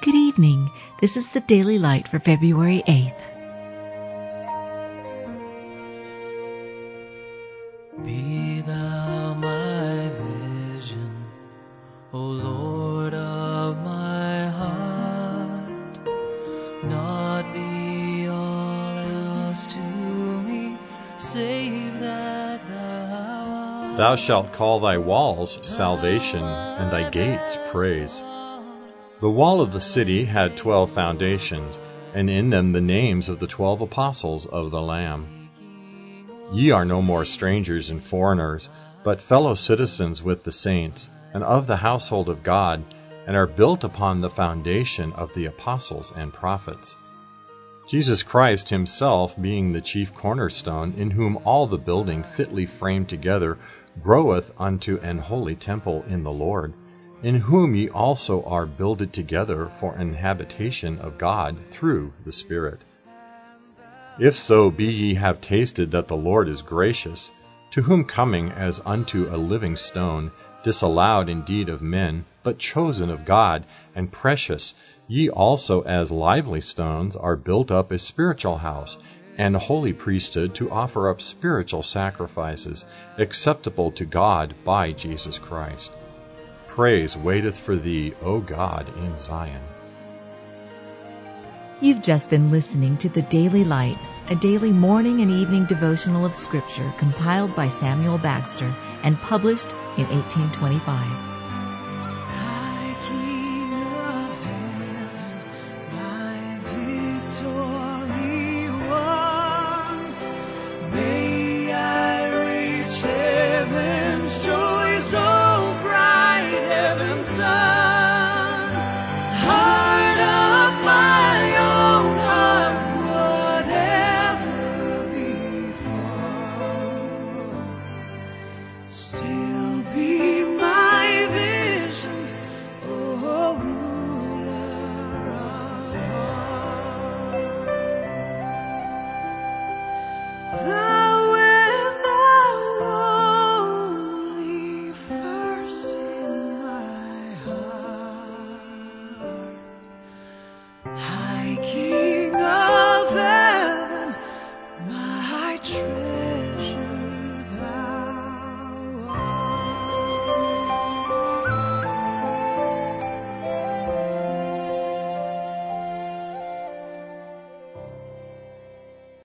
Good evening. This is the Daily Light for February 8th. Be thou my vision, O Lord of my heart, not be all else to me, save that thou art. Thou shalt call thy walls salvation, and thy gates praise. The wall of the city had twelve foundations, and in them the names of the twelve apostles of the Lamb. Ye are no more strangers and foreigners, but fellow citizens with the saints, and of the household of God, and are built upon the foundation of the apostles and prophets. Jesus Christ himself being the chief cornerstone, in whom all the building fitly framed together groweth unto an holy temple in the Lord, in whom ye also are builded together for an habitation of God through the Spirit. If so be ye have tasted that the Lord is gracious, to whom coming as unto a living stone, disallowed indeed of men, but chosen of God, and precious, ye also as lively stones are built up a spiritual house, and a holy priesthood to offer up spiritual sacrifices, acceptable to God by Jesus Christ. Praise waiteth for thee, O God, in Zion. You've just been listening to the Daily Light, a daily morning and evening devotional of Scripture compiled by Samuel Bagster and published in 1825. High King of heaven, my victory won. May I reach heaven's joy so bright, heaven's sun.